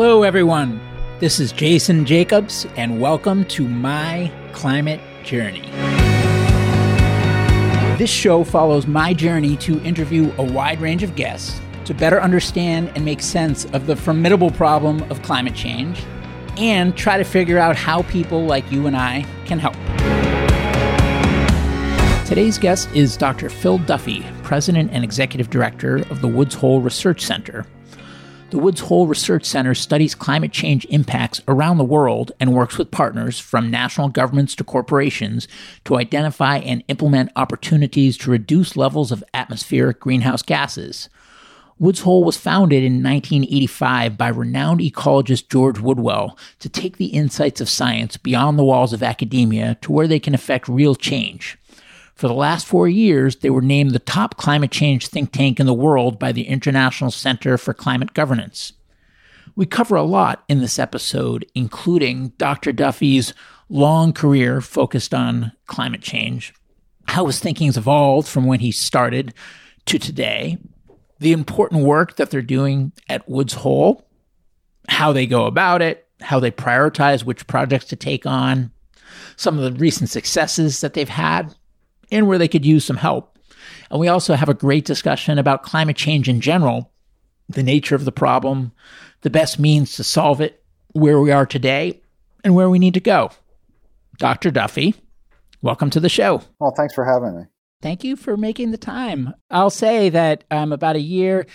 Hello, everyone. This is Jason Jacobs, and welcome to My Climate Journey. This show follows my journey to interview a wide range of guests to better understand and make sense of the formidable problem of climate change and try to figure out how people like you and I can help. Today's guest is Dr. Phil Duffy, President and Executive Director of the Woods Hole Research Center. The Woods Hole Research Center studies climate change impacts around the world and works with partners from national governments to corporations to identify and implement opportunities to reduce levels of atmospheric greenhouse gases. Woods Hole was founded in 1985 by renowned ecologist George Woodwell to take the insights of science beyond the walls of academia to where they can affect real change. For the last four years, they were named the top climate change think tank in the world by the International Center for Climate Governance. We cover a lot in this episode, including Dr. Duffy's long career focused on climate change, how his thinking's evolved from when he started to today, the important work that they're doing at Woods Hole, how they go about it, how they prioritize which projects to take on, some of the recent successes that they've had, and where they could use some help. And we also have a great discussion about climate change in general, the nature of the problem, the best means to solve it, where we are today, and where we need to go. Dr. Duffy, welcome to the show. Well, thanks for having me. Thank you for making the time. I'll say that I'm about a year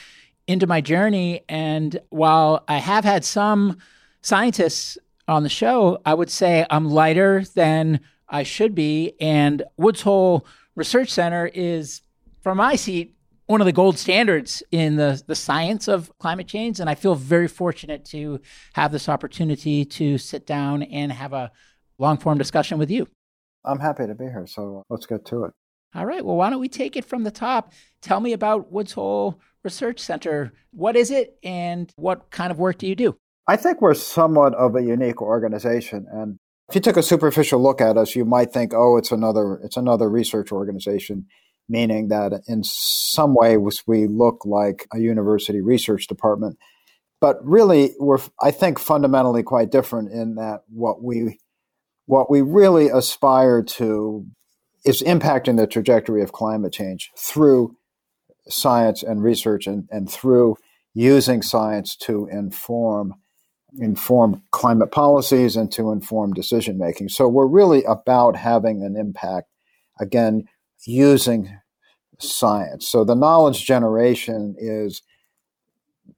into my journey, and while I have had some scientists on the show, I would say I'm lighter than I should be. And Woods Hole Research Center is, from my seat, one of the gold standards in the, the science of climate change. And I feel very fortunate to have this opportunity to sit down and have a long form discussion with you. I'm happy to be here. So let's get to it. All right. Well, why don't we take it from the top? Tell me about Woods Hole Research Center. What is it and what kind of work do you do? I think we're somewhat of a unique organization. And if you took a superficial look at us, you might think, "Oh, it's another it's another research organization," meaning that in some ways we look like a university research department. But really, we're I think fundamentally quite different in that what we what we really aspire to is impacting the trajectory of climate change through science and research and, and through using science to inform inform climate policies and to inform decision making. So we're really about having an impact, again, using science. So the knowledge generation is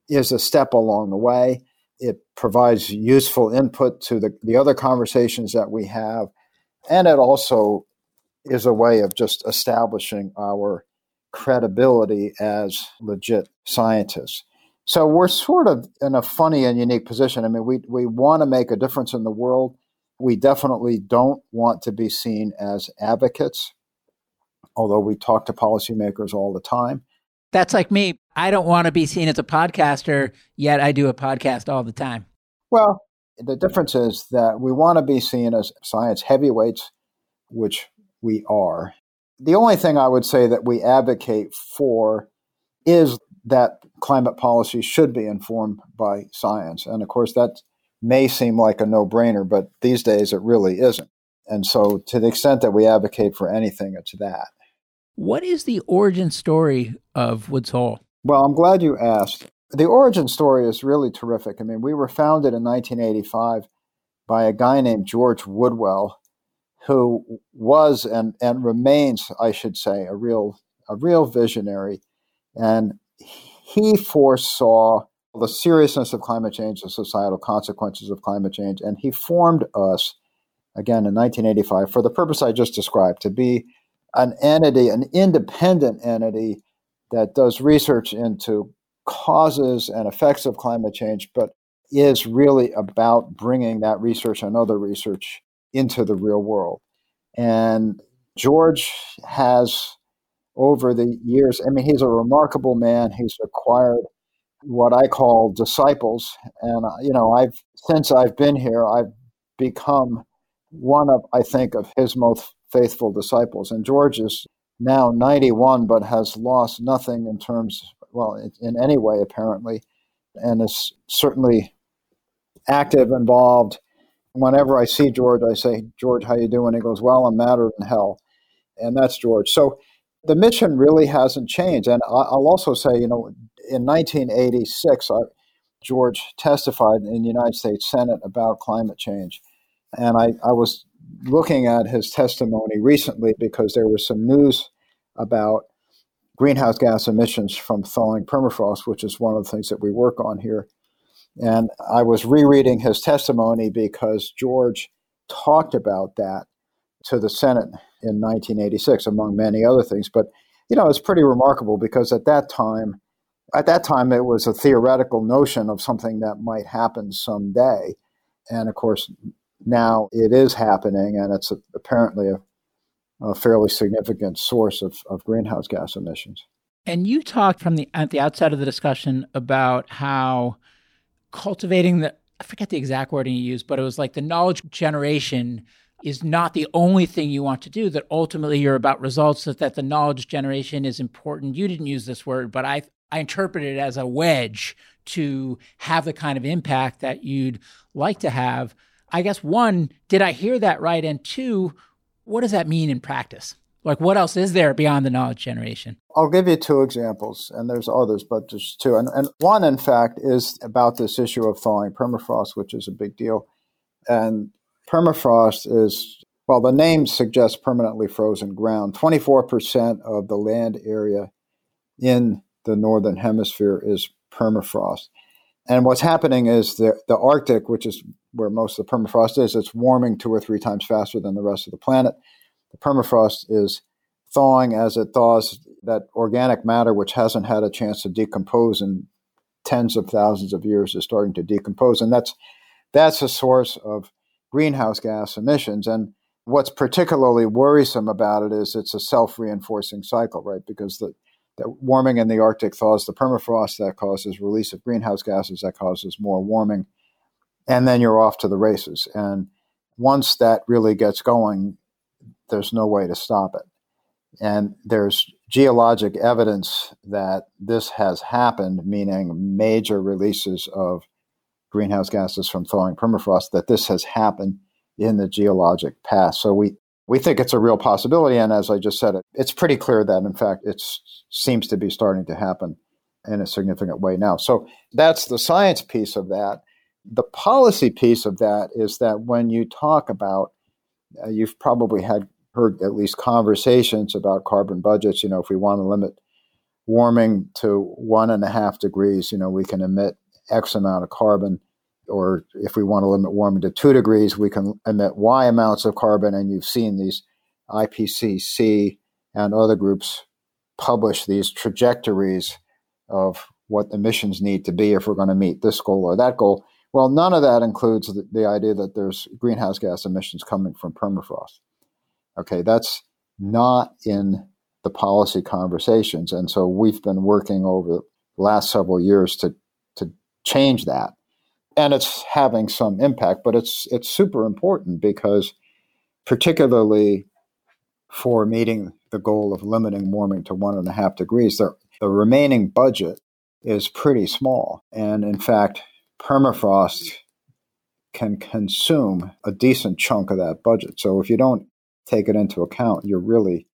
is a step along the way. It provides useful input to the, the other conversations that we have. And it also is a way of just establishing our credibility as legit scientists. So we're sort of in a funny and unique position. I mean, we, we want to make a difference in the world. We definitely don't want to be seen as advocates, although we talk to policymakers all the time. That's like me. I don't want to be seen as a podcaster, yet I do a podcast all the time. Well, the difference is that we want to be seen as science heavyweights, which we are. The only thing I would say that we advocate for is that climate policy should be informed by science. And of course, that may seem like a no brainer, but these days it really isn't. And so, to the extent that we advocate for anything, it's that. What is the origin story of Woods Hole? Well, I'm glad you asked. The origin story is really terrific. I mean, we were founded in 1985 by a guy named George Woodwell, who was and, and remains, I should say, a real a real visionary. And he foresaw the seriousness of climate change, the societal consequences of climate change, and he formed us again in 1985 for the purpose I just described to be an entity, an independent entity that does research into causes and effects of climate change, but is really about bringing that research and other research into the real world. And George has over the years. I mean, he's a remarkable man. He's acquired what I call disciples, and uh, you know, I've since I've been here, I've become one of I think of his most faithful disciples. And George is now 91, but has lost nothing in terms, well, in any way apparently, and is certainly active, involved. Whenever I see George, I say, George, how you doing? He goes, well, I'm madder than hell. And that's George. So the mission really hasn't changed. And I'll also say, you know, in 1986, I, uh, George testified in the United States Senate about climate change. And I, I was looking at his testimony recently because there was some news about greenhouse gas emissions from thawing permafrost, which is one of the things that we work on here. And I was rereading his testimony because George talked about that to the Senate in 1986, among many other things. But, you know, it's pretty remarkable because at that time, at that time, it was a theoretical notion of something that might happen someday. And of course, now it is happening, and it's apparently a, a, fairly significant source of, of greenhouse gas emissions. And you talked from the at the outset of the discussion about how cultivating the I forget the exact wording you used, but it was like the knowledge generation is not the only thing you want to do, that ultimately you're about results, that, that the knowledge generation is important. You didn't use this word, but I, I interpret it as a wedge to have the kind of impact that you'd like to have. I guess one, did I hear that right? And two, what does that mean in practice? Like, what else is there beyond the knowledge generation? I'll give you two examples, and there's others, but just two. And, and one, in fact, is about this issue of thawing permafrost, which is a big deal. And permafrost is, well, the name suggests permanently frozen ground. 24% of the land area in the northern hemisphere is permafrost. And what's happening is the, the Arctic, which is where most of the permafrost is, it's warming two or three times faster than the rest of the planet. The permafrost is thawing as it thaws that organic matter, which hasn't had a chance to decompose in tens of thousands of years, is starting to decompose, and that's that's a source of greenhouse gas emissions. And what's particularly worrisome about it is it's a self reinforcing cycle, right? Because the that warming in the Arctic thaws the permafrost, that causes release of greenhouse gases, that causes more warming, and then you're off to the races. And once that really gets going, there's no way to stop it. And there's geologic evidence that this has happened, meaning major releases of greenhouse gases from thawing permafrost, that this has happened in the geologic past. So we, we think it's a real possibility. And as I just said, it's pretty clear that, in fact, it seems to be starting to happen in a significant way now. So that's the science piece of that. The policy piece of that is that when you talk about, uh, you've probably had heard at least conversations about carbon budgets. You know, if we want to limit warming to one and a half degrees, you know, we can emit X amount of carbon. Or if we want to limit warming to two degrees, we can emit Y amounts of carbon. And you've seen these IPCC and other groups publish these trajectories of what emissions need to be if we're going to meet this goal or that goal. Well, none of that includes the, the idea that there's greenhouse gas emissions coming from permafrost. Okay, that's not in the policy conversations. And so we've been working over the last several years to, to change that. And it's having some impact, but it's it's super important because particularly for meeting the goal of limiting warming to one and a half degrees, the, the remaining budget is pretty small. And in fact, permafrost can consume a decent chunk of that budget. So if you don't take it into account, you're really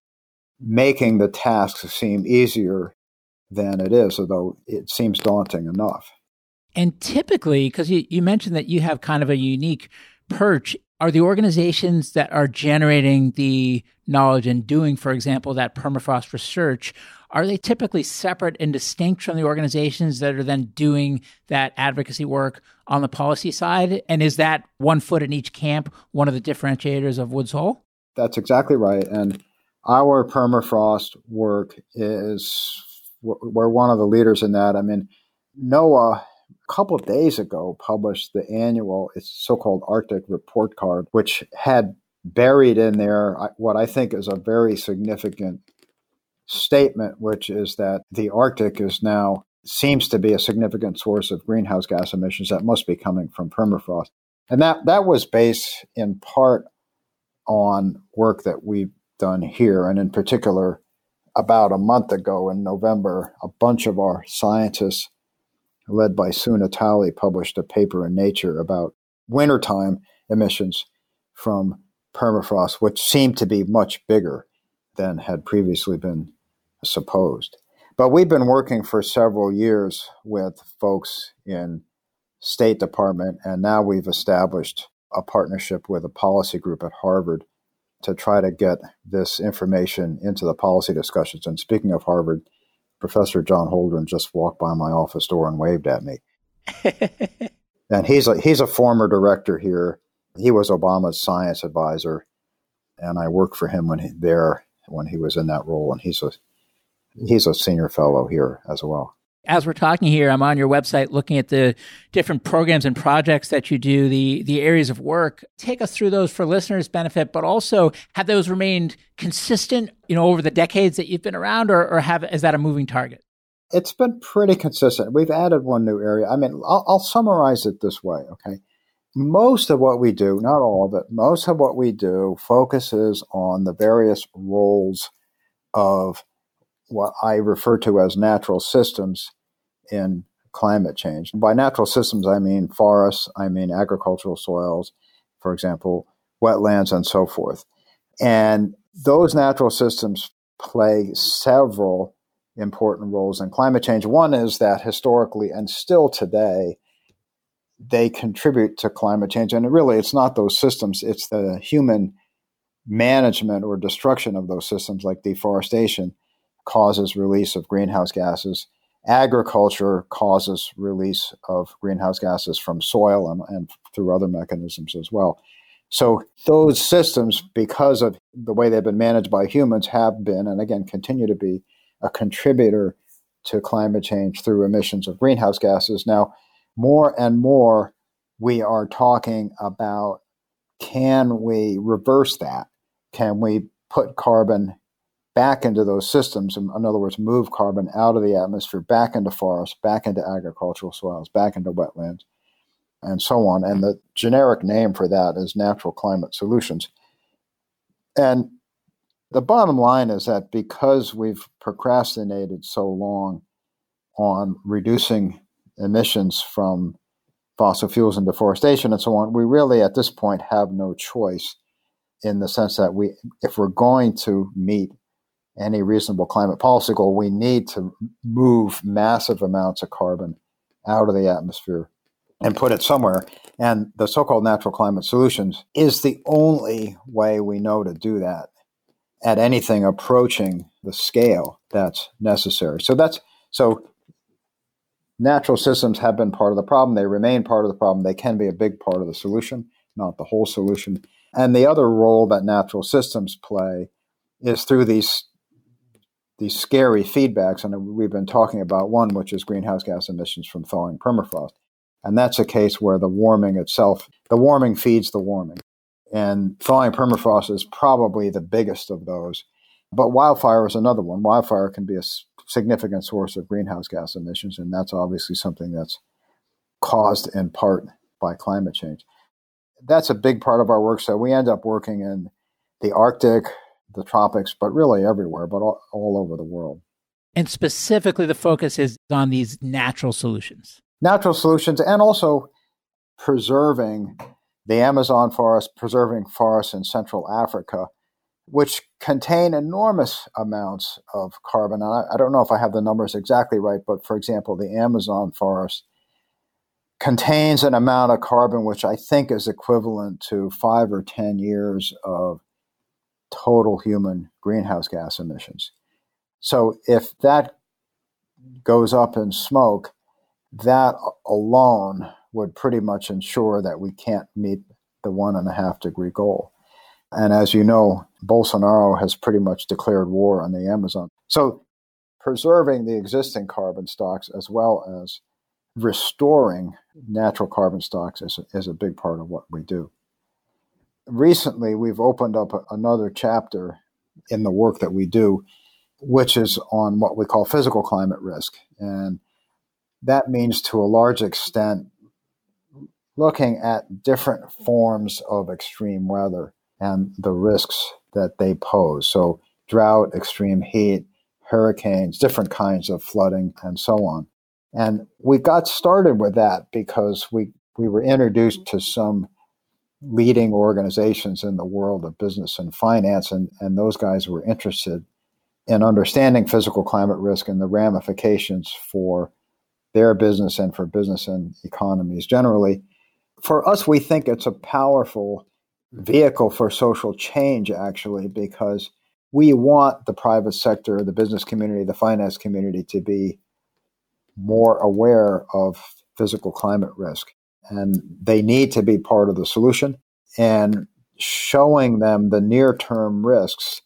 making the task seem easier than it is, although it seems daunting enough. And typically, because you, you mentioned that you have kind of a unique perch, are the organizations that are generating the knowledge and doing, for example, that permafrost research, are they typically separate and distinct from the organizations that are then doing that advocacy work on the policy side? And is that one foot in each camp one of the differentiators of Woods Hole? That's exactly right. And our permafrost work is, we're one of the leaders in that. I mean, NOAA couple of days ago published the annual, it's so-called Arctic report card, which had buried in there what I think is a very significant statement, which is that the Arctic is now seems to be a significant source of greenhouse gas emissions that must be coming from permafrost. And that, that was based in part on work that we've done here. And in particular, about a month ago in November, a bunch of our scientists led by Natali, published a paper in Nature about wintertime emissions from permafrost, which seemed to be much bigger than had previously been supposed. But we've been working for several years with folks in State Department, and now we've established a partnership with a policy group at Harvard to try to get this information into the policy discussions. And speaking of Harvard, Professor John Holdren just walked by my office door and waved at me. and he's a he's a former director here. He was Obama's science advisor, and I worked for him when he, there when he was in that role. And he's a he's a senior fellow here as well as we're talking here, I'm on your website looking at the different programs and projects that you do, the the areas of work. Take us through those for listeners' benefit, but also have those remained consistent, you know, over the decades that you've been around, or, or have is that a moving target? It's been pretty consistent. We've added one new area. I mean, I'll, I'll summarize it this way. Okay, most of what we do, not all of it, most of what we do focuses on the various roles of what I refer to as natural systems in climate change. By natural systems, I mean forests, I mean agricultural soils, for example, wetlands, and so forth. And those natural systems play several important roles in climate change. One is that historically and still today, they contribute to climate change. And really, it's not those systems, it's the human management or destruction of those systems, like deforestation, causes release of greenhouse gases. Agriculture causes release of greenhouse gases from soil and, and through other mechanisms as well. So those systems, because of the way they've been managed by humans, have been and again continue to be a contributor to climate change through emissions of greenhouse gases. Now, more and more, we are talking about can we reverse that? Can we put carbon back into those systems. In, other words, move carbon out of the atmosphere, back into forests, back into agricultural soils, back into wetlands, and so on. And the generic name for that is natural climate solutions. And the bottom line is that because we've procrastinated so long on reducing emissions from fossil fuels and deforestation and so on, we really at this point have no choice in the sense that we if we're going to meet any reasonable climate policy goal, we need to move massive amounts of carbon out of the atmosphere and put it somewhere. And the so called natural climate solutions is the only way we know to do that at anything approaching the scale that's necessary. So that's so natural systems have been part of the problem. They remain part of the problem. They can be a big part of the solution, not the whole solution. And the other role that natural systems play is through these these scary feedbacks, and we've been talking about one, which is greenhouse gas emissions from thawing permafrost. And that's a case where the warming itself, the warming feeds the warming. And thawing permafrost is probably the biggest of those. But wildfire is another one. Wildfire can be a significant source of greenhouse gas emissions, and that's obviously something that's caused in part by climate change. That's a big part of our work. So we end up working in the Arctic, the tropics, but really everywhere, but all, all over the world. And specifically, the focus is on these natural solutions. Natural solutions, and also preserving the Amazon forest, preserving forests in Central Africa, which contain enormous amounts of carbon. And I, I don't know if I have the numbers exactly right, but for example, the Amazon forest contains an amount of carbon which I think is equivalent to five or 10 years of total human greenhouse gas emissions. So if that goes up in smoke, that alone would pretty much ensure that we can't meet the one and a half degree goal. And as you know, Bolsonaro has pretty much declared war on the Amazon. So preserving the existing carbon stocks as well as restoring natural carbon stocks is, is a big part of what we do recently we've opened up another chapter in the work that we do, which is on what we call physical climate risk. And that means to a large extent looking at different forms of extreme weather and the risks that they pose. So, drought, extreme heat, hurricanes, different kinds of flooding, and so on. And we got started with that because we, we were introduced to some leading organizations in the world of business and finance, and, and those guys were interested in understanding physical climate risk and the ramifications for their business and for business and economies generally. For us, we think it's a powerful vehicle for social change, actually, because we want the private sector, the business community, the finance community to be more aware of physical climate risk. And they need to be part of the solution. And showing them the near term risks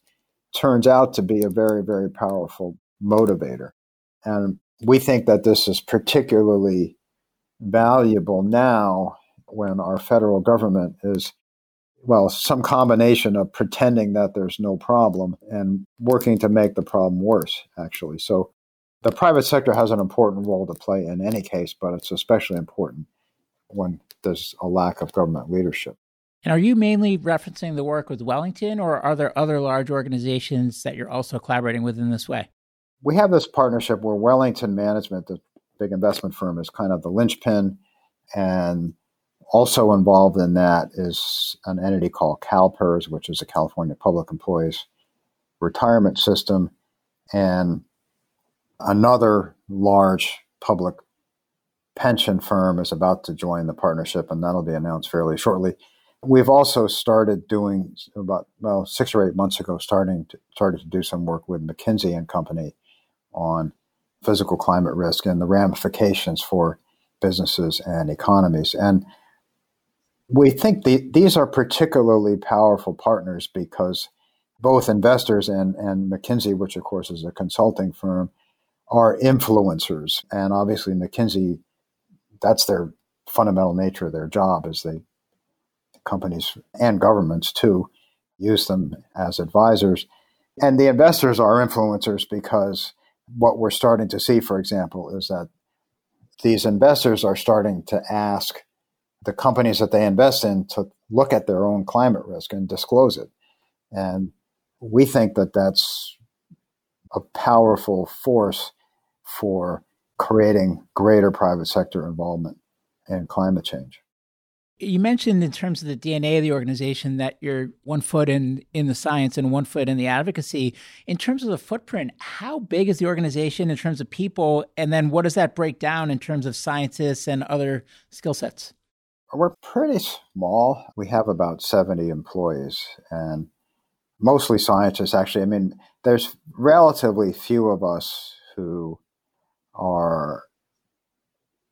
turns out to be a very, very powerful motivator. And we think that this is particularly valuable now when our federal government is, well, some combination of pretending that there's no problem and working to make the problem worse, actually. So the private sector has an important role to play in any case, but it's especially important when there's a lack of government leadership. And are you mainly referencing the work with Wellington, or are there other large organizations that you're also collaborating with in this way? We have this partnership where Wellington Management, the big investment firm, is kind of the linchpin. And also involved in that is an entity called CalPERS, which is the California Public Employees Retirement System, and another large public pension firm is about to join the partnership, and that'll be announced fairly shortly. We've also started doing about well six or eight months ago, starting to, started to do some work with McKinsey and Company on physical climate risk and the ramifications for businesses and economies. And we think the, these are particularly powerful partners because both investors and, and McKinsey, which of course is a consulting firm, are influencers. And obviously, McKinsey, that's their fundamental nature of their job is they companies and governments too use them as advisors. And the investors are influencers because what we're starting to see, for example, is that these investors are starting to ask the companies that they invest in to look at their own climate risk and disclose it. And we think that that's a powerful force for creating greater private sector involvement in climate change. You mentioned in terms of the DNA of the organization that you're one foot in in the science and one foot in the advocacy. In terms of the footprint, how big is the organization in terms of people, and then what does that break down in terms of scientists and other skill sets? We're pretty small. We have about 70 employees and mostly scientists, actually. I mean, there's relatively few of us who are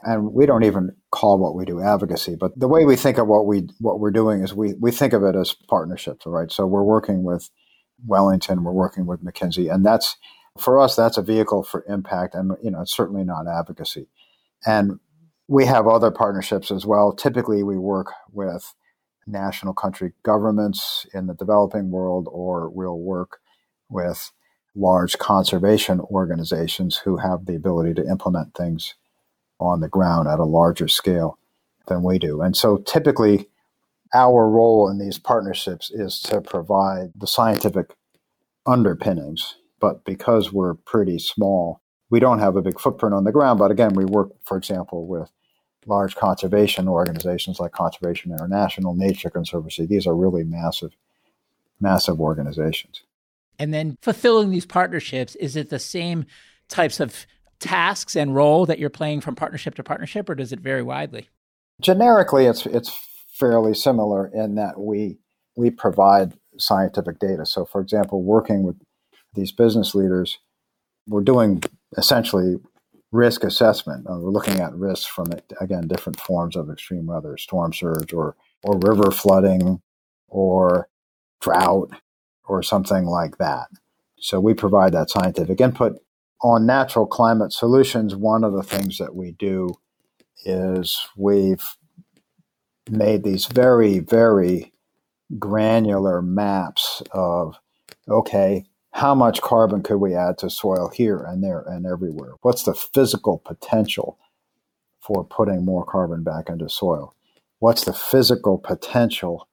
and we don't even call what we do advocacy but the way we think of what we what we're doing is we we think of it as partnerships right? So we're working with wellington we're working with mckinsey and that's for us that's a vehicle for impact and you know it's certainly not advocacy. And we have other partnerships as well. Typically we work with national country governments in the developing world or we'll work with large conservation organizations who have the ability to implement things on the ground at a larger scale than we do. And so typically, our role in these partnerships is to provide the scientific underpinnings. But because we're pretty small, we don't have a big footprint on the ground. But again, we work, for example, with large conservation organizations like Conservation International, Nature Conservancy. These are really massive, massive organizations. And then fulfilling these partnerships, is it the same types of tasks and role that you're playing from partnership to partnership, or does it vary widely? Generically, it's it's fairly similar in that we we provide scientific data. So, for example, working with these business leaders, we're doing essentially risk assessment. Uh, we're looking at risks from again different forms of extreme weather, storm surge, or or river flooding, or drought, or something like that. So we provide that scientific input on natural climate solutions, one of the things that we do is we've made these very, very granular maps of, okay, how much carbon could we add to soil here and there and everywhere? What's the physical potential for putting more carbon back into soil? What's the physical potential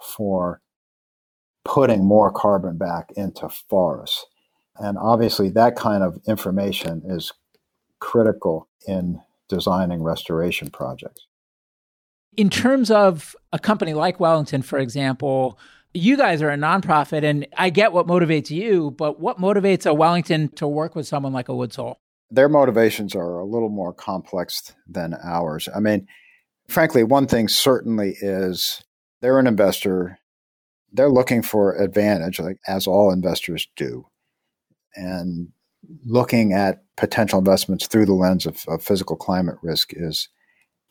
for putting more carbon back into forests? And obviously, that kind of information is critical in designing restoration projects. In terms of a company like Wellington, for example, you guys are a nonprofit, and I get what motivates you, but what motivates a Wellington to work with someone like a Woods Hole? Their motivations are a little more complex than ours. I mean, frankly, one thing certainly is they're an investor. They're looking for advantage, like as all investors do, and looking at potential investments through the lens of, of physical climate risk is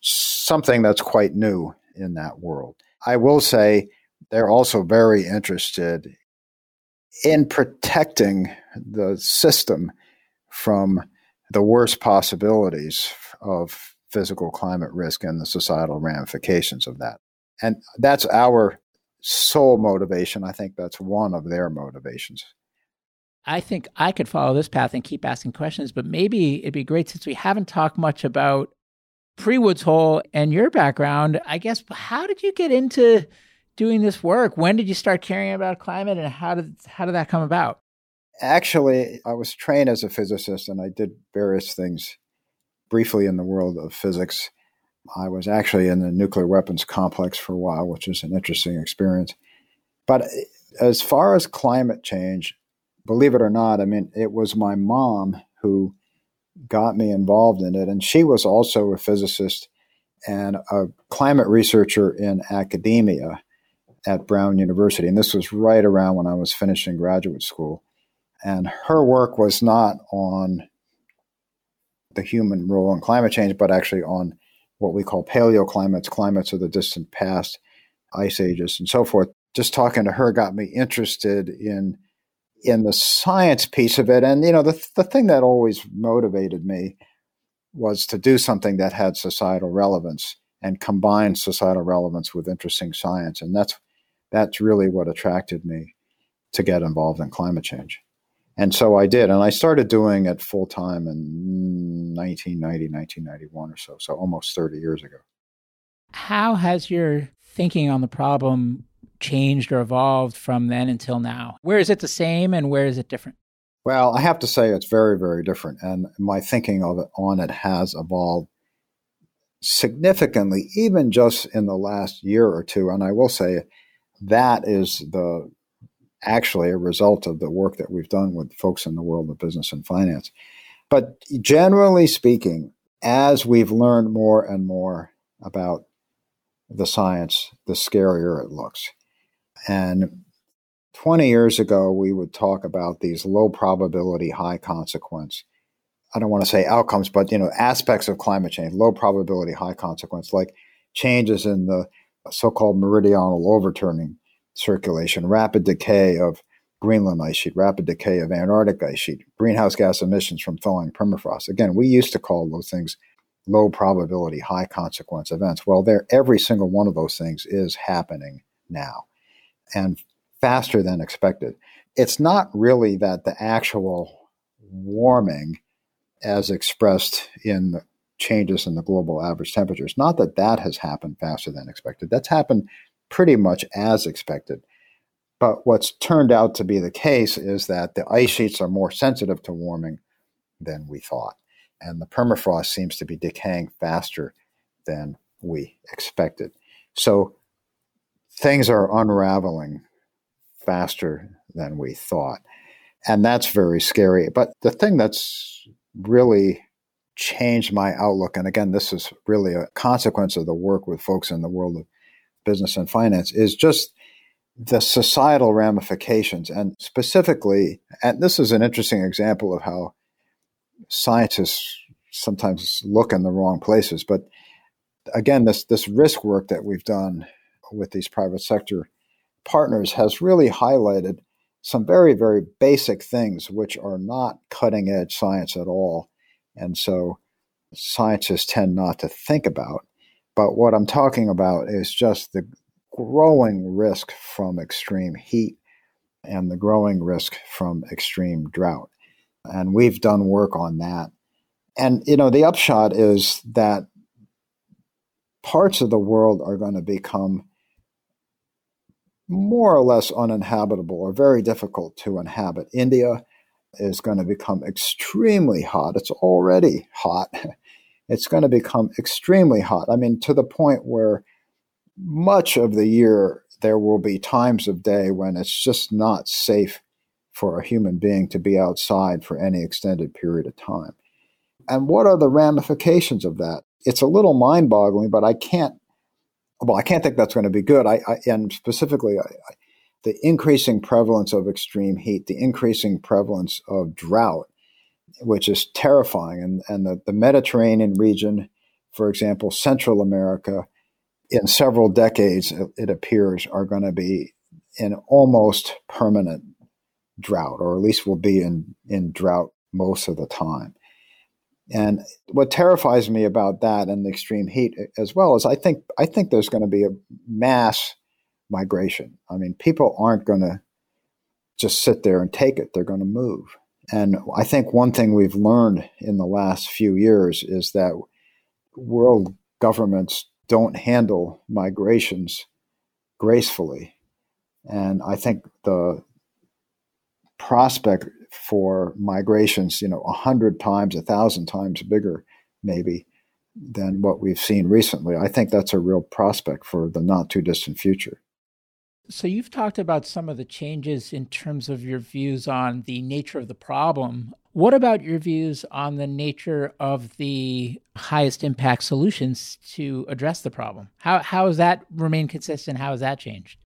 something that's quite new in that world. I will say they're also very interested in protecting the system from the worst possibilities of physical climate risk and the societal ramifications of that. And that's our sole motivation. I think that's one of their motivations. I think I could follow this path and keep asking questions, but maybe it'd be great since we haven't talked much about pre Woods Hole and your background. I guess, how did you get into doing this work? When did you start caring about climate and how did, how did that come about? Actually, I was trained as a physicist and I did various things briefly in the world of physics. I was actually in the nuclear weapons complex for a while, which was an interesting experience. But uh, as far as climate change, believe it or not, I mean, it was my mom who got me involved in it. And she was also a physicist and a climate researcher in academia at Brown University. And this was right around when I was finishing graduate school. And her work was not on the human role in climate change, but actually on what we call paleoclimates, climates of the distant past, ice ages, and so forth. Just talking to her got me interested in in the science piece of it. And you know, the the thing that always motivated me was to do something that had societal relevance and combine societal relevance with interesting science. And that's that's really what attracted me to get involved in climate change. And so I did, and I started doing it full time in 1990, 1991 or so, so almost 30 years ago. How has your thinking on the problem changed or evolved from then until now? Where is it the same and where is it different? Well, I have to say it's very, very different. And my thinking of it on it has evolved significantly, even just in the last year or two. And I will say that is the actually a result of the work that we've done with folks in the world of business and finance. But generally speaking, as we've learned more and more about the science, the scarier it looks. And 20 years ago, we would talk about these low probability, high consequence. I don't want to say outcomes, but you know, aspects of climate change, low probability, high consequence, like changes in the so-called meridional overturning circulation, rapid decay of Greenland ice sheet, rapid decay of Antarctic ice sheet, greenhouse gas emissions from thawing permafrost. Again, we used to call those things low probability, high consequence events. Well, there every single one of those things is happening now and faster than expected. It's not really that the actual warming as expressed in the changes in the global average temperatures, not that that has happened faster than expected. That's happened pretty much as expected. But what's turned out to be the case is that the ice sheets are more sensitive to warming than we thought. And the permafrost seems to be decaying faster than we expected. So things are unraveling faster than we thought. And that's very scary. But the thing that's really changed my outlook, and again, this is really a consequence of the work with folks in the world of business and finance, is just the societal ramifications. And specifically, and this is an interesting example of how scientists sometimes look in the wrong places. But again, this, this risk work that we've done with these private sector partners has really highlighted some very, very basic things which are not cutting edge science at all. And so scientists tend not to think about. But what I'm talking about is just the growing risk from extreme heat and the growing risk from extreme drought. And we've done work on that. And, you know, the upshot is that parts of the world are going to become more or less uninhabitable or very difficult to inhabit. India is going to become extremely hot. It's already hot. It's going to become extremely hot. I mean, to the point where much of the year there will be times of day when it's just not safe for a human being to be outside for any extended period of time. And what are the ramifications of that? It's a little mind boggling, but I can't, well, I can't think that's going to be good. I, I and specifically, I, I, the increasing prevalence of extreme heat, the increasing prevalence of drought, which is terrifying. And, and the, the Mediterranean region, for example, Central America, in several decades, it, appears, are going to be in almost permanent drought, or at least will be in, in drought most of the time. And what terrifies me about that and the extreme heat as well is I think I think there's going to be a mass migration. I mean, people aren't going to just sit there and take it. They're going to move. And I think one thing we've learned in the last few years is that world governments don't handle migrations gracefully. And I think the prospect for migrations, you know, a hundred times, a thousand times bigger, maybe, than what we've seen recently. I think that's a real prospect for the not too distant future. So, you've talked about some of the changes in terms of your views on the nature of the problem. What about your views on the nature of the highest impact solutions to address the problem? How, how has that remained consistent? How has that changed?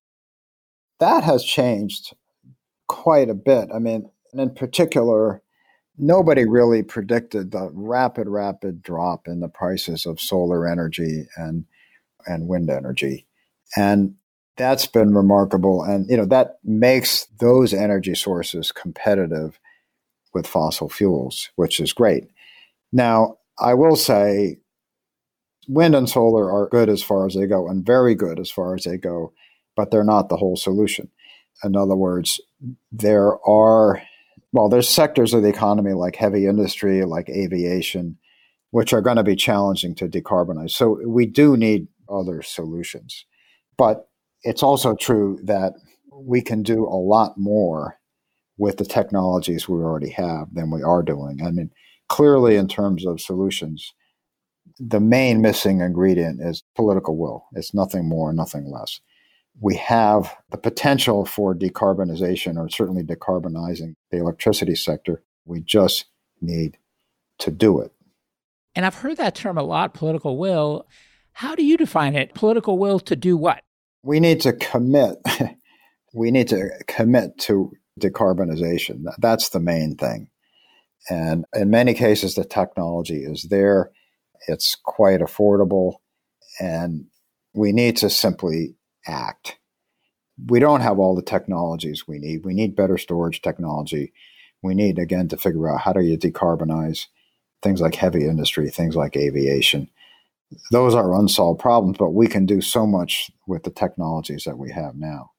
That has changed quite a bit. I mean, in particular, nobody really predicted the rapid, rapid drop in the prices of solar energy and and wind energy. And that's been remarkable. And you know, that makes those energy sources competitive with fossil fuels, which is great. Now, I will say wind and solar are good as far as they go and very good as far as they go, but they're not the whole solution. In other words, there are, well, there's sectors of the economy like heavy industry, like aviation, which are going to be challenging to decarbonize. So we do need other solutions. But it's also true that we can do a lot more with the technologies we already have than we are doing. I mean, clearly, in terms of solutions, the main missing ingredient is political will. It's nothing more, nothing less we have the potential for decarbonization or certainly decarbonizing the electricity sector. We just need to do it. And I've heard that term a lot political will. How do you define it? Political will to do what? We need to commit. we need to commit to decarbonization. That's the main thing. And in many cases, the technology is there, it's quite affordable, and we need to simply act. We don't have all the technologies we need. We need better storage technology. We need, again, to figure out how do you decarbonize things like heavy industry, things like aviation. Those are unsolved problems, but we can do so much with the technologies that we have now.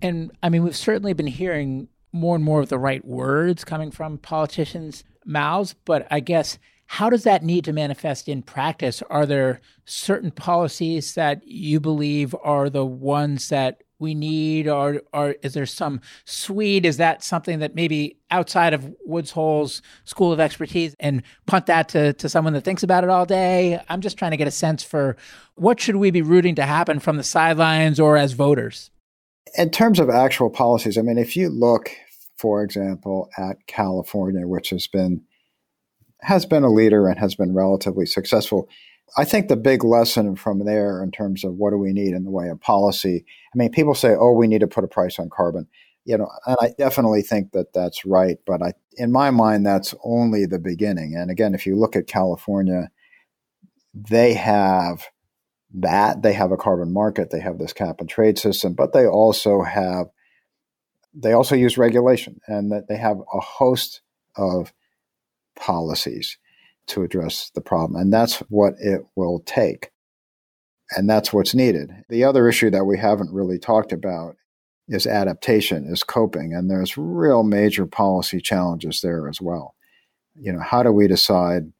And I mean, we've certainly been hearing more and more of the right words coming from politicians' mouths, but I guess how does that need to manifest in practice? Are there certain policies that you believe are the ones that we need, or, or is there some suite? Is that something that maybe outside of Woods Hole's school of expertise and punt that to, to someone that thinks about it all day? I'm just trying to get a sense for what should we be rooting to happen from the sidelines or as voters? In terms of actual policies, I mean, if you look, for example, at California, which has been has been a leader and has been relatively successful. I think the big lesson from there in terms of what do we need in the way of policy, I mean, people say, oh, we need to put a price on carbon. You know, and I definitely think that that's right. But I, in my mind, that's only the beginning. And again, if you look at California, they have that. They have a carbon market. They have this cap and trade system, but they also have, they also use regulation and that they have a host of policies to address the problem. And that's what it will take. And that's what's needed. The other issue that we haven't really talked about is adaptation, is coping. And there's real major policy challenges there as well. You know, how do we decide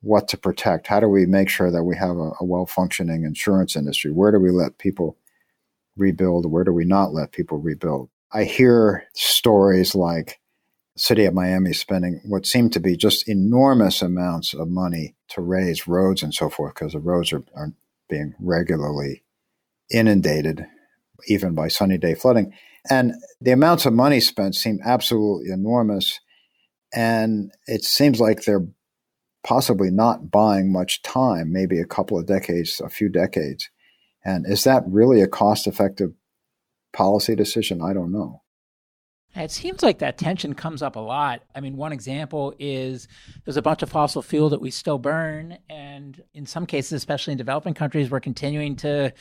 what to protect? How do we make sure that we have a, a well functioning insurance industry? Where do we let people rebuild? Where do we not let people rebuild? I hear stories like city of Miami spending what seemed to be just enormous amounts of money to raise roads and so forth because the roads are, are being regularly inundated, even by sunny day flooding. And the amounts of money spent seem absolutely enormous. And it seems like they're possibly not buying much time, maybe a couple of decades, a few decades. And is that really a cost effective policy decision? I don't know. It seems like that tension comes up a lot. I mean, one example is there's a bunch of fossil fuel that we still burn, and in some cases, especially in developing countries, we're continuing to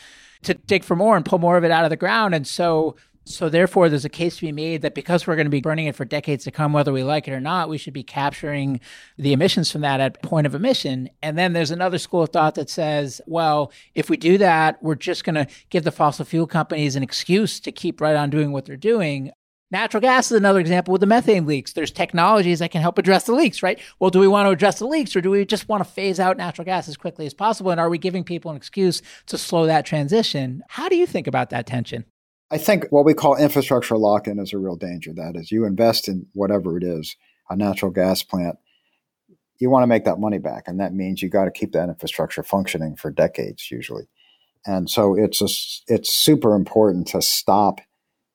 to dig for more and pull more of it out of the ground. And so, so therefore, there's a case to be made that because we're going to be burning it for decades to come, whether we like it or not, we should be capturing the emissions from that at point of emission. And then there's another school of thought that says, well, if we do that, we're just going to give the fossil fuel companies an excuse to keep right on doing what they're doing. Natural gas is another example with the methane leaks. There's technologies that can help address the leaks, right? Well, do we want to address the leaks or do we just want to phase out natural gas as quickly as possible? And are we giving people an excuse to slow that transition? How do you think about that tension? I think what we call infrastructure lock in is a real danger. That is, you invest in whatever it is, a natural gas plant, you want to make that money back. And that means you got to keep that infrastructure functioning for decades, usually. And so it's, a, it's super important to stop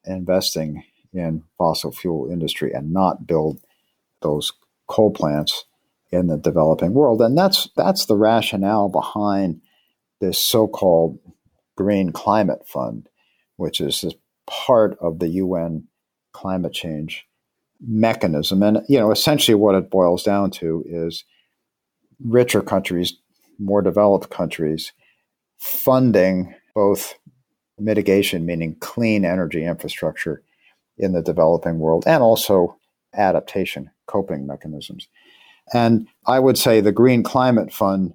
investing in fossil fuel industry and not build those coal plants in the developing world. And that's that's the rationale behind this so-called green climate fund, which is part of the UN climate change mechanism. And you know, essentially what it boils down to is richer countries, more developed countries funding both mitigation, meaning clean energy infrastructure, in the developing world and also adaptation, coping mechanisms. And I would say the Green Climate Fund,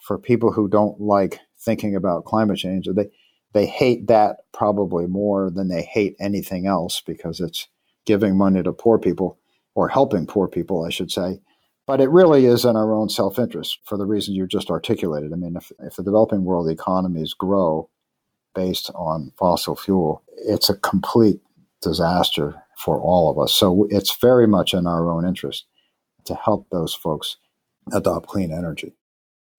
for people who don't like thinking about climate change, they, they hate that probably more than they hate anything else because it's giving money to poor people or helping poor people, I should say. But it really is in our own self interest for the reasons you just articulated. I mean, if, if the developing world economies grow based on fossil fuel, it's a complete disaster for all of us. So it's very much in our own interest to help those folks adopt clean energy.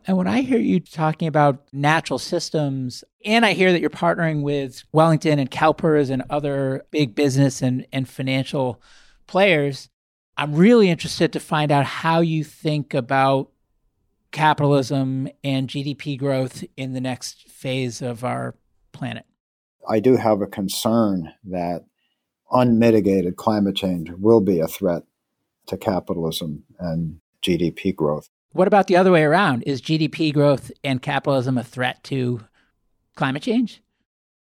And when I hear you talking about natural systems, and I hear that you're partnering with Wellington and CalPERS and other big business and, and financial players, I'm really interested to find out how you think about capitalism and GDP growth in the next phase of our planet. I do have a concern that unmitigated climate change will be a threat to capitalism and GDP growth. What about the other way around? Is GDP growth and capitalism a threat to climate change?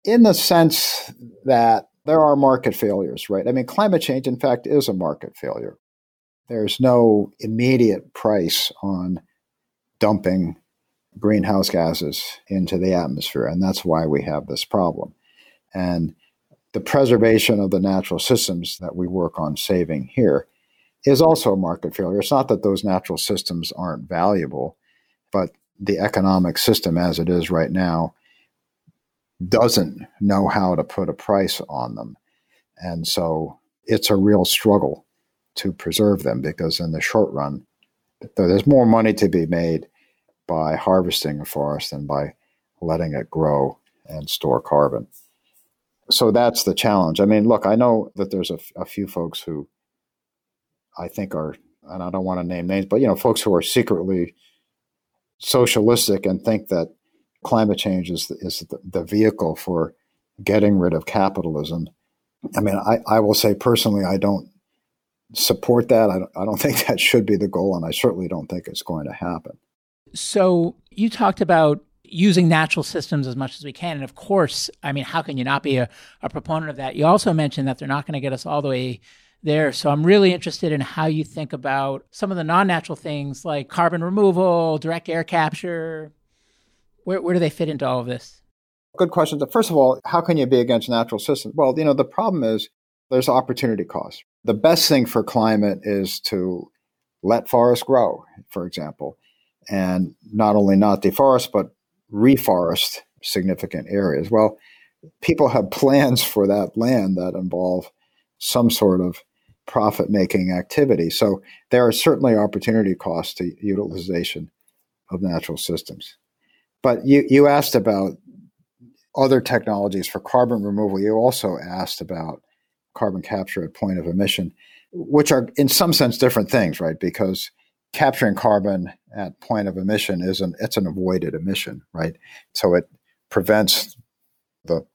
In the sense that there are market failures, right? I mean, climate change, in fact, is a market failure. There's no immediate price on dumping greenhouse gases into the atmosphere, and that's why we have this problem. And the preservation of the natural systems that we work on saving here is also a market failure. It's not that those natural systems aren't valuable, but the economic system as it is right now doesn't know how to put a price on them. And so it's a real struggle to preserve them because in the short run, there's more money to be made by harvesting a forest than by letting it grow and store carbon so that's the challenge. I mean, look, I know that there's a, a few folks who I think are, and I don't want to name names, but you know, folks who are secretly socialistic and think that climate change is is the, the vehicle for getting rid of capitalism. I mean, I, I will say personally, I don't support that. I don't, I don't think that should be the goal, and I certainly don't think it's going to happen. So you talked about using natural systems as much as we can. And of course, I mean, how can you not be a, a proponent of that? You also mentioned that they're not going to get us all the way there. So I'm really interested in how you think about some of the non natural things like carbon removal, direct air capture. Where, where do they fit into all of this? Good question. First of all, how can you be against natural systems? Well, you know, the problem is there's opportunity cost. The best thing for climate is to let forests grow, for example, and not only not deforest, but reforest significant areas. Well, people have plans for that land that involve some sort of profit making activity. So there are certainly opportunity costs to utilization of natural systems. But you, you asked about other technologies for carbon removal. You also asked about carbon capture at point of emission, which are in some sense different things, right? Because capturing carbon at point of emission is an it's an avoided emission, right? So it prevents the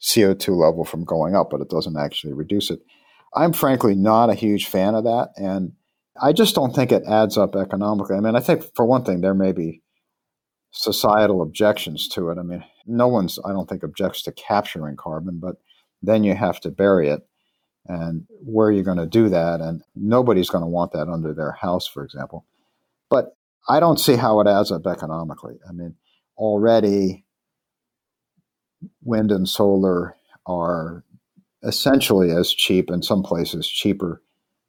CO2 level from going up, but it doesn't actually reduce it. I'm frankly not a huge fan of that. And I just don't think it adds up economically. I mean, I think for one thing, there may be societal objections to it. I mean, no one's, I don't think, objects to capturing carbon, but then you have to bury it. And where you're you going to do that? And nobody's going to want that under their house, for example. But I don't see how it adds up economically. I mean, already wind and solar are essentially as cheap, in some places cheaper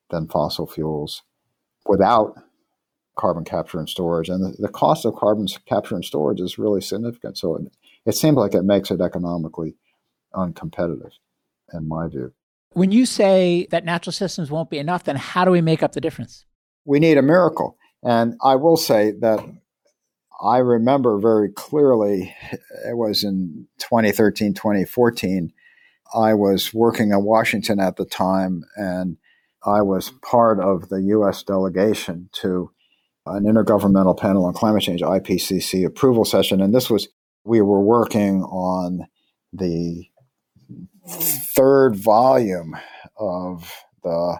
than fossil fuels without carbon capture and storage. And the, the cost of carbon capture and storage is really significant. So it, it seems like it makes it economically uncompetitive, in my view. When you say that natural systems won't be enough, then how do we make up the difference? We need a miracle. And I will say that I remember very clearly, it was in 2013, 2014. I was working in Washington at the time, and I was part of the U.S. delegation to an intergovernmental panel on climate change, IPCC approval session. And this was, we were working on the third volume of the,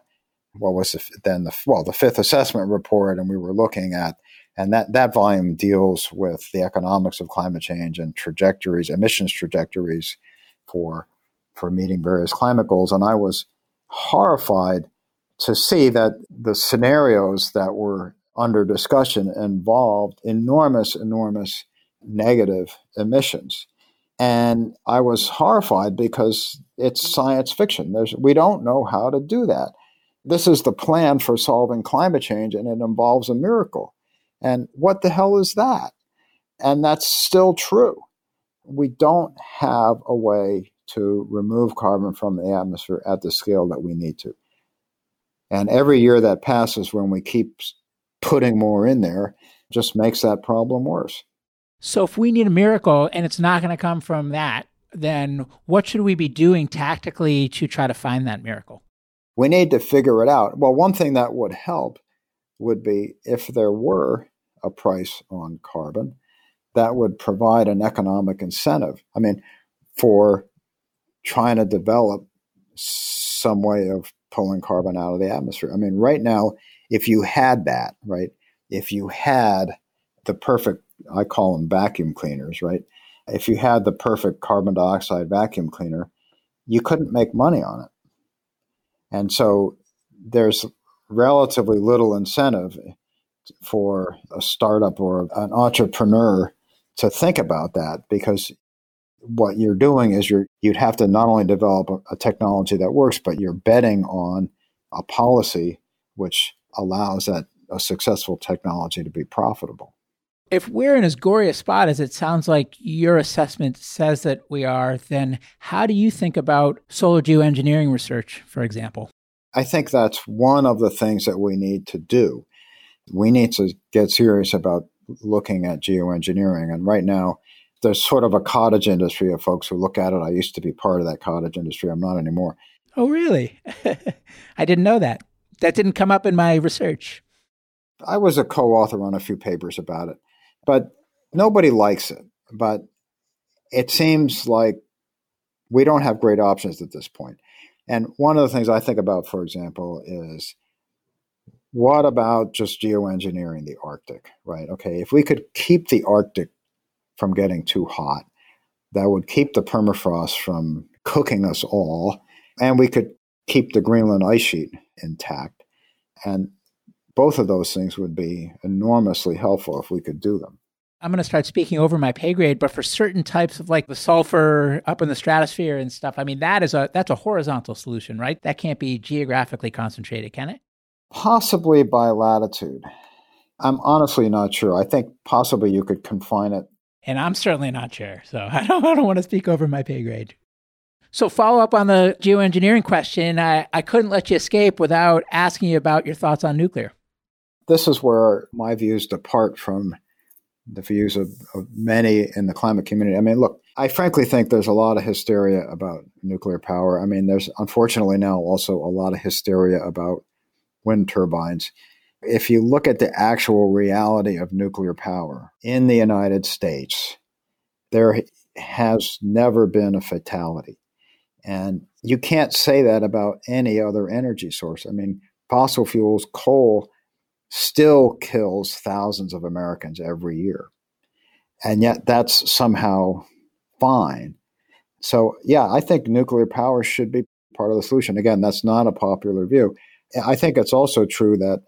what was the, then the, well, the fifth assessment report. And we were looking at and that, that volume deals with the economics of climate change and trajectories, emissions trajectories for, for meeting various climate goals. And I was horrified to see that the scenarios that were under discussion involved enormous, enormous negative emissions. And I was horrified because it's science fiction. There's, we don't know how to do that. This is the plan for solving climate change, and it involves a miracle. And what the hell is that? And that's still true. We don't have a way to remove carbon from the atmosphere at the scale that we need to. And every year that passes when we keep putting more in there just makes that problem worse. So if we need a miracle and it's not going to come from that, then what should we be doing tactically to try to find that miracle? We need to figure it out. Well, one thing that would help would be if there were a price on carbon, that would provide an economic incentive. I mean, for trying to develop some way of pulling carbon out of the atmosphere. I mean, right now, if you had that, right, if you had the perfect, I call them vacuum cleaners, right? If you had the perfect carbon dioxide vacuum cleaner, you couldn't make money on it. And so there's relatively little incentive for a startup or an entrepreneur to think about that because what you're doing is you're you'd have to not only develop a, a, technology that works but you're betting on a policy which allows that a successful technology to be profitable if we're in as gory a spot as it sounds like your assessment says that we are then how do you think about solar geoengineering research for example i think that's one of the things that we need to do we need to get serious about looking at geoengineering. And right now, there's sort of a cottage industry of folks who look at it. I used to be part of that cottage industry. I'm not anymore. Oh, really? I didn't know that. That didn't come up in my research. I was a co author on a few papers about it, but nobody likes it. But it seems like we don't have great options at this point. And one of the things I think about, for example, is what about just geoengineering the Arctic, right? Okay, if we could keep the Arctic from getting too hot, that would keep the permafrost from cooking us all, and we could keep the Greenland ice sheet intact. And both of those things would be enormously helpful if we could do them. I'm going to start speaking over my pay grade, but for certain types of like the sulfur up in the stratosphere and stuff, I mean that is a that's a horizontal solution, right? That can't be geographically concentrated, can it? Possibly by latitude. I'm honestly not sure. I think possibly you could confine it. And I'm certainly not sure. So I don't, I don't want to speak over my pay grade. So, follow up on the geoengineering question, I, I couldn't let you escape without asking you about your thoughts on nuclear. This is where my views depart from the views of, of many in the climate community. I mean, look, I frankly think there's a lot of hysteria about nuclear power. I mean, there's unfortunately now also a lot of hysteria about wind turbines. If you look at the actual reality of nuclear power in the United States, there has never been a fatality. And you can't say that about any other energy source. I mean, fossil fuels, coal, still kills thousands of Americans every year. And yet that's somehow fine. So, yeah, I think nuclear power should be part of the solution. Again, that's not a popular view. I think it's also true that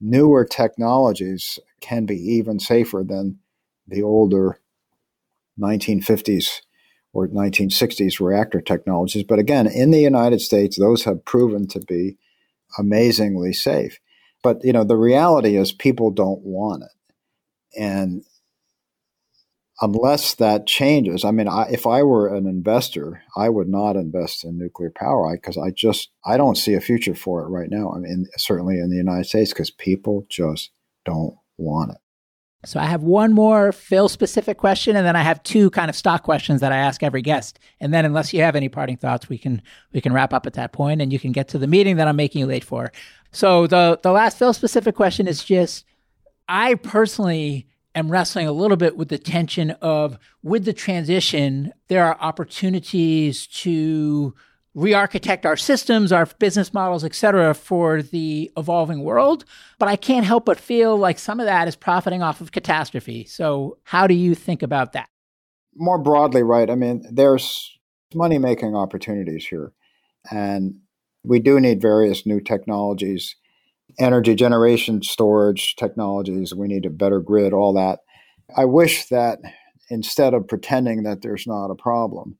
newer technologies can be even safer than the older 1950s or 1960s reactor technologies. But again, in the United States, those have proven to be amazingly safe. But you know, the reality is people don't want it, and unless that changes, I mean, I, if I were an investor, I would not invest in nuclear power because I just I don't see a future for it right now. I mean, certainly in the United States, because people just don't want it. So I have one more Phil specific question, and then I have two kind of stock questions that I ask every guest. And then, unless you have any parting thoughts, we can we can wrap up at that point, and you can get to the meeting that I'm making you late for. So the the last Phil specific question is just, I personally am wrestling a little bit with the tension of with the transition, there are opportunities to re-architect our systems, our business models, et cetera, for the evolving world. But I can't help but feel like some of that is profiting off of catastrophe. So how do you think about that? More broadly, right? I mean, there's money making opportunities here. And we do need various new technologies, energy generation, storage technologies. We need a better grid, all that. I wish that instead of pretending that there's not a problem,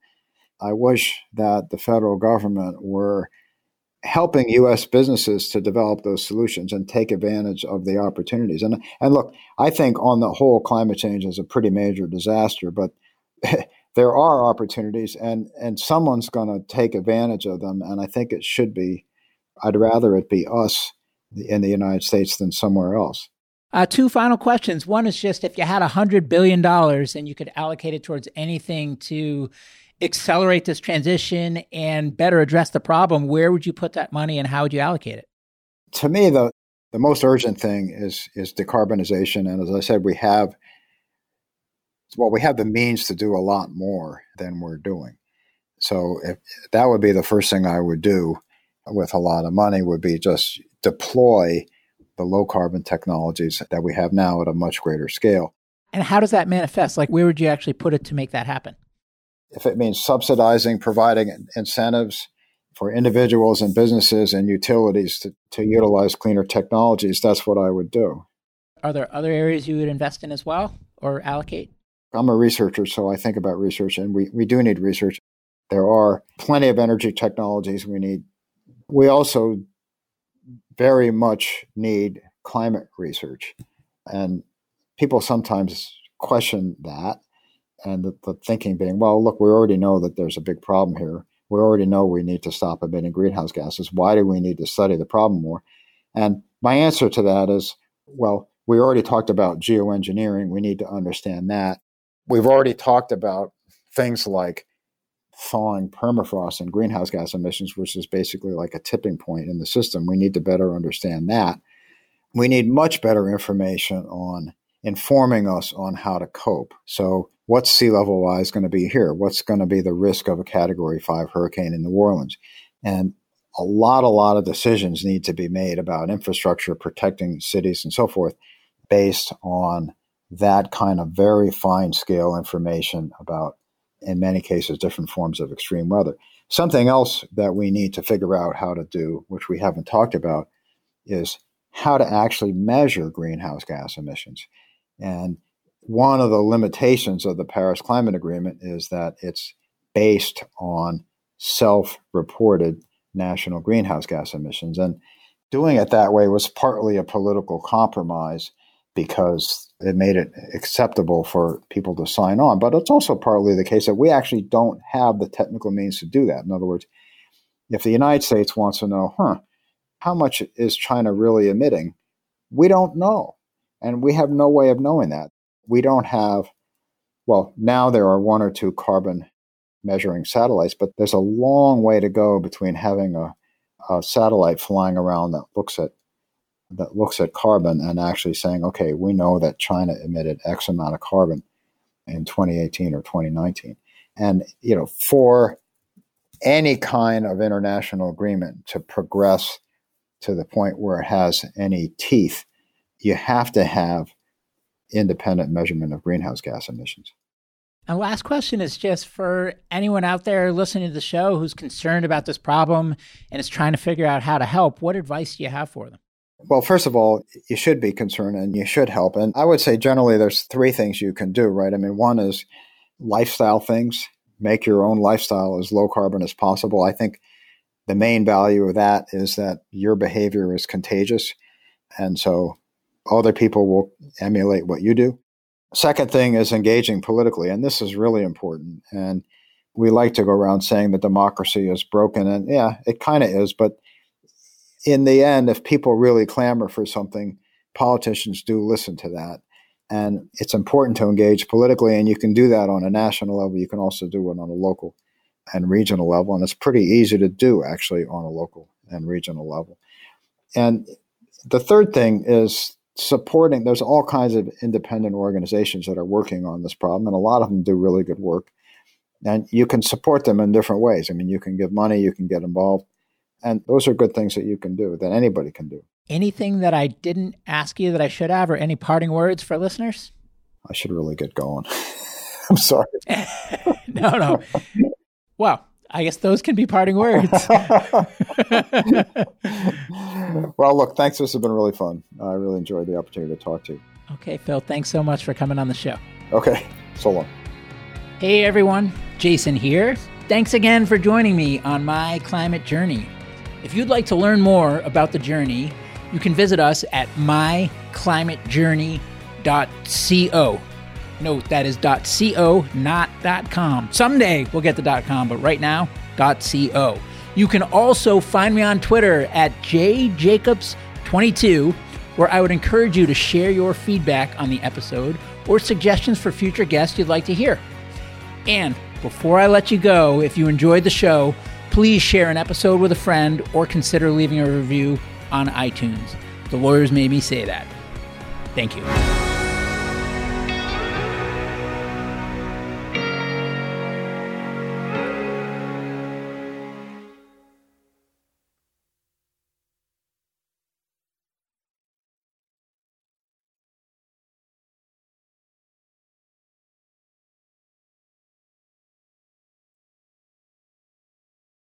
I wish that the federal government were helping U.S. businesses to develop those solutions and take advantage of the opportunities. And and look, I think on the whole, climate change is a pretty major disaster, but there are opportunities, and and someone's going to take advantage of them. And I think it should be. I'd rather it be us in the United States than somewhere else. Uh, two final questions. One is just if you had a hundred billion dollars and you could allocate it towards anything to accelerate this transition and better address the problem, where would you put that money and how would you allocate it? To me, the the most urgent thing is is decarbonization, and as I said, we have well, we have the means to do a lot more than we're doing. So if, that would be the first thing I would do with a lot of money would be just deploy the low carbon technologies that we have now at a much greater scale. And how does that manifest? Like, where would you actually put it to make that happen? if it means subsidizing, providing incentives for individuals and businesses and utilities to, to utilize cleaner technologies, that's what I would do. Are there other areas you would invest in as well or allocate? I'm a researcher, so I think about research, and we, we do need research. There are plenty of energy technologies we need. We also very much need climate research. And people sometimes question that and the, the, thinking being, well, look, we already know that there's a big problem here. We already know we need to stop emitting greenhouse gases. Why do we need to study the problem more? And my answer to that is, well, we already talked about geoengineering. We need to understand that. We've already talked about things like thawing permafrost and greenhouse gas emissions, which is basically like a tipping point in the system. We need to better understand that. We need much better information on informing us on how to cope. So what's sea level rise going to be here? What's going to be the risk of a category five hurricane in New Orleans? And a lot, a lot of decisions need to be made about infrastructure, protecting cities and so forth based on that kind of very fine scale information about, in many cases, different forms of extreme weather. Something else that we need to figure out how to do, which we haven't talked about, is how to actually measure greenhouse gas emissions. And one of the limitations of the Paris Climate Agreement is that it's based on self reported national greenhouse gas emissions. And doing it that way was partly a political compromise because it made it acceptable for people to sign on. But it's also partly the case that we actually don't have the technical means to do that. In other words, if the United States wants to know, huh, how much is China really emitting? We don't know. And we have no way of knowing that. We don't have, well, now there are one or two carbon measuring satellites, but there's a long way to go between having a, a satellite flying around that looks at that looks at carbon and actually saying, okay, we know that China emitted X amount of carbon in 2018 or 2019. And, you know, for any kind of international agreement to progress to the point where it has any teeth, you have to have independent measurement of greenhouse gas emissions. And last question is just for anyone out there listening to the show who's concerned about this problem and is trying to figure out how to help. What advice do you have for them? Well, first of all, you should be concerned and you should help. And I would say generally there's three things you can do, right? I mean, one is lifestyle things. Make your own lifestyle as low carbon as possible. I think the main value of that is that your behavior is contagious. And so other people will emulate what you do. Second thing is engaging politically, and this is really important. And we like to go around saying that democracy is broken, and yeah, it kind of is. But in the end, if people really clamor for something, politicians do listen to that. And it's important to engage politically, and you can do that on a national level. You can also do it on a local and regional level, and it's pretty easy to do actually on a local and regional level. And the third thing is supporting there's all kinds of independent organizations that are working on this problem and a lot of them do really good work and you can support them in different ways i mean you can give money you can get involved and those are good things that you can do that anybody can do anything that i didn't ask you that i should have or any parting words for listeners i should really get going i'm sorry no no well I guess those can be parting words. well, look, thanks. This has been really fun. I really enjoyed the opportunity to talk to you. Okay, Phil, thanks so much for coming on the show. Okay, so long. Hey, everyone. Jason here. Thanks again for joining me on my climate journey. If you'd like to learn more about the journey, you can visit us at myclimatejourney.co. Note that is .co, not .com. Someday we'll get the .com, but right now, .co. You can also find me on Twitter at jjacobs22, where I would encourage you to share your feedback on the episode or suggestions for future guests you'd like to hear. And before I let you go, if you enjoyed the show, please share an episode with a friend or consider leaving a review on iTunes. The lawyers made me say that. Thank you.